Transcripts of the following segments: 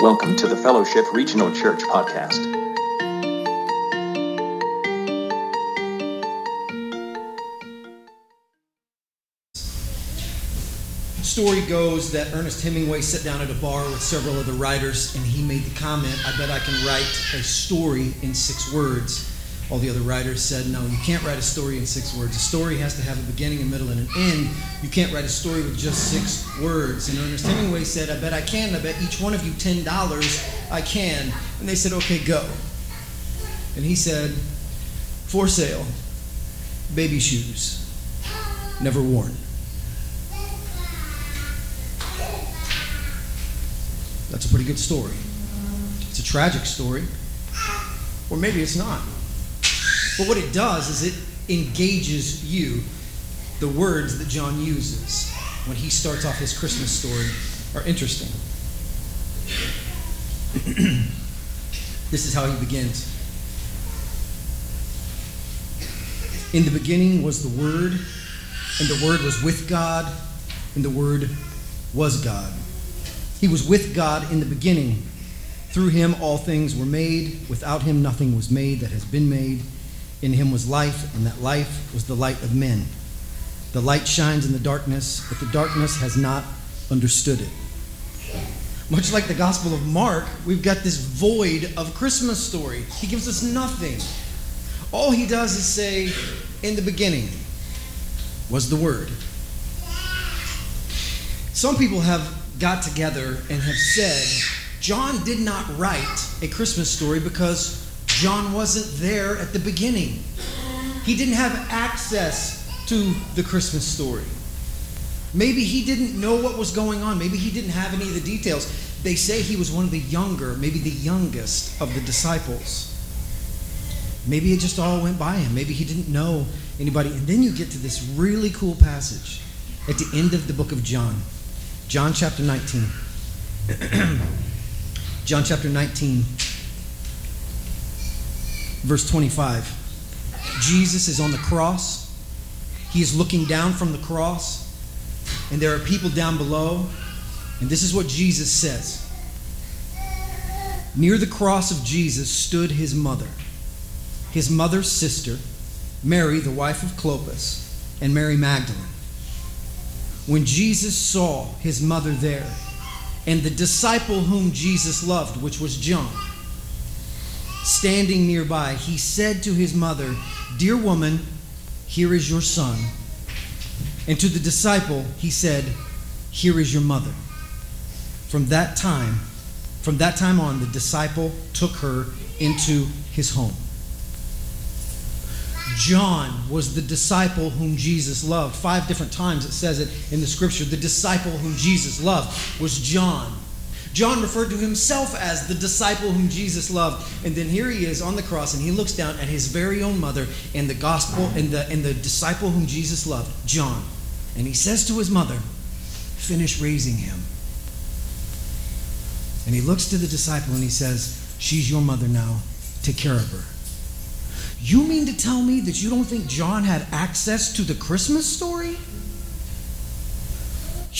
Welcome to the Fellowship Regional Church podcast. Story goes that Ernest Hemingway sat down at a bar with several other writers and he made the comment, I bet I can write a story in six words. All the other writers said, No, you can't write a story in six words. A story has to have a beginning, a middle, and an end. You can't write a story with just six words. And Ernest Hemingway said, I bet I can. I bet each one of you $10 I can. And they said, Okay, go. And he said, For sale, baby shoes, never worn. That's a pretty good story. It's a tragic story, or maybe it's not. But what it does is it engages you. The words that John uses when he starts off his Christmas story are interesting. this is how he begins. In the beginning was the Word, and the Word was with God, and the Word was God. He was with God in the beginning. Through him all things were made. Without him nothing was made that has been made. In him was life, and that life was the light of men. The light shines in the darkness, but the darkness has not understood it. Much like the Gospel of Mark, we've got this void of Christmas story. He gives us nothing. All he does is say, In the beginning was the Word. Some people have got together and have said, John did not write a Christmas story because John wasn't there at the beginning. He didn't have access to the Christmas story. Maybe he didn't know what was going on. Maybe he didn't have any of the details. They say he was one of the younger, maybe the youngest of the disciples. Maybe it just all went by him. Maybe he didn't know anybody. And then you get to this really cool passage at the end of the book of John. John chapter 19. John chapter 19, verse 25. Jesus is on the cross. He is looking down from the cross, and there are people down below. And this is what Jesus says Near the cross of Jesus stood his mother, his mother's sister, Mary, the wife of Clopas, and Mary Magdalene. When Jesus saw his mother there, and the disciple whom Jesus loved, which was John, standing nearby, he said to his mother, Dear woman, here is your son. And to the disciple, he said, Here is your mother. From that time, from that time on, the disciple took her into his home. John was the disciple whom Jesus loved. Five different times it says it in the scripture. The disciple whom Jesus loved was John. John referred to himself as the disciple whom Jesus loved. And then here he is on the cross and he looks down at his very own mother and the gospel and the, and the disciple whom Jesus loved, John. And he says to his mother, Finish raising him. And he looks to the disciple and he says, She's your mother now. Take care of her. You mean to tell me that you don't think John had access to the Christmas story?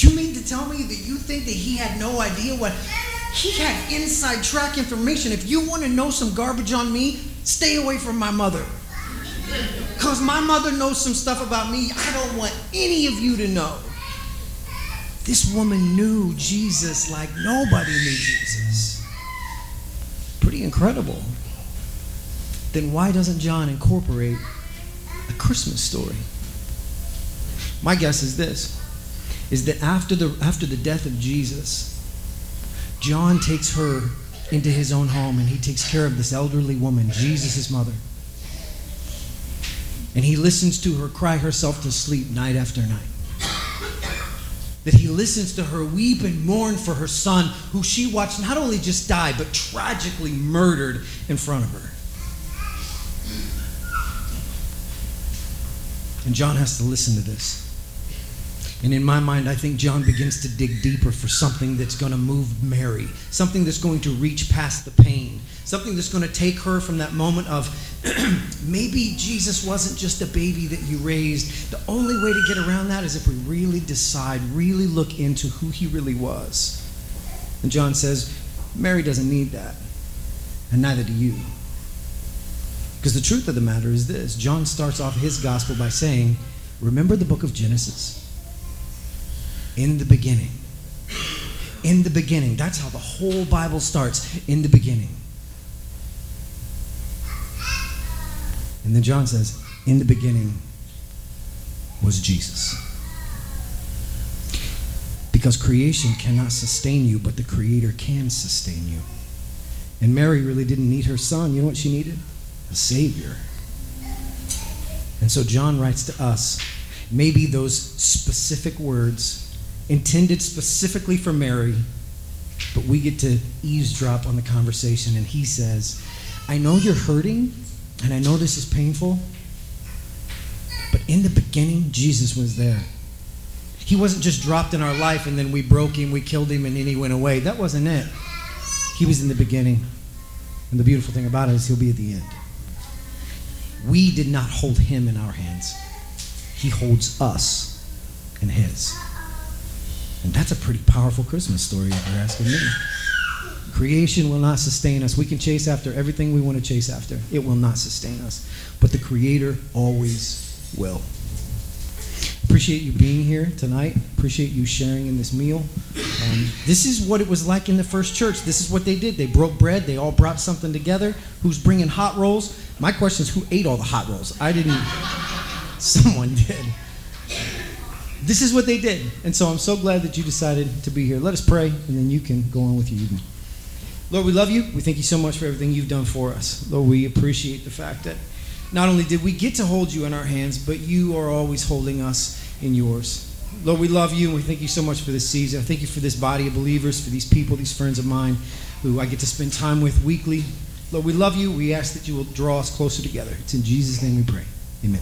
You mean to tell me that you think that he had no idea what he had inside track information? If you want to know some garbage on me, stay away from my mother. Because my mother knows some stuff about me I don't want any of you to know. This woman knew Jesus like nobody knew Jesus. Pretty incredible then why doesn't John incorporate a Christmas story? My guess is this is that after the after the death of Jesus, John takes her into his own home and he takes care of this elderly woman, Jesus' mother. And he listens to her cry herself to sleep night after night. That he listens to her weep and mourn for her son, who she watched not only just die, but tragically murdered in front of her. And John has to listen to this. And in my mind, I think John begins to dig deeper for something that's going to move Mary, something that's going to reach past the pain, something that's going to take her from that moment of maybe Jesus wasn't just a baby that you raised. The only way to get around that is if we really decide, really look into who he really was. And John says, Mary doesn't need that, and neither do you. Because the truth of the matter is this John starts off his gospel by saying, Remember the book of Genesis? In the beginning. In the beginning. That's how the whole Bible starts. In the beginning. And then John says, In the beginning was Jesus. Because creation cannot sustain you, but the Creator can sustain you. And Mary really didn't need her son. You know what she needed? A Savior. And so John writes to us maybe those specific words intended specifically for Mary, but we get to eavesdrop on the conversation. And he says, I know you're hurting, and I know this is painful, but in the beginning, Jesus was there. He wasn't just dropped in our life and then we broke him, we killed him, and then he went away. That wasn't it. He was in the beginning. And the beautiful thing about it is he'll be at the end. We did not hold him in our hands, he holds us in his. And that's a pretty powerful Christmas story, if you're asking me. Creation will not sustain us. We can chase after everything we want to chase after, it will not sustain us. But the Creator always will. Appreciate you being here tonight. Appreciate you sharing in this meal. Um, this is what it was like in the first church. This is what they did. They broke bread. They all brought something together. Who's bringing hot rolls? My question is, who ate all the hot rolls? I didn't. Someone did. This is what they did. And so I'm so glad that you decided to be here. Let us pray, and then you can go on with your evening. Lord, we love you. We thank you so much for everything you've done for us. Lord, we appreciate the fact that not only did we get to hold you in our hands, but you are always holding us in yours. Lord, we love you and we thank you so much for this season. I thank you for this body of believers, for these people, these friends of mine who I get to spend time with weekly. Lord, we love you. We ask that you will draw us closer together. It's in Jesus' name we pray. Amen.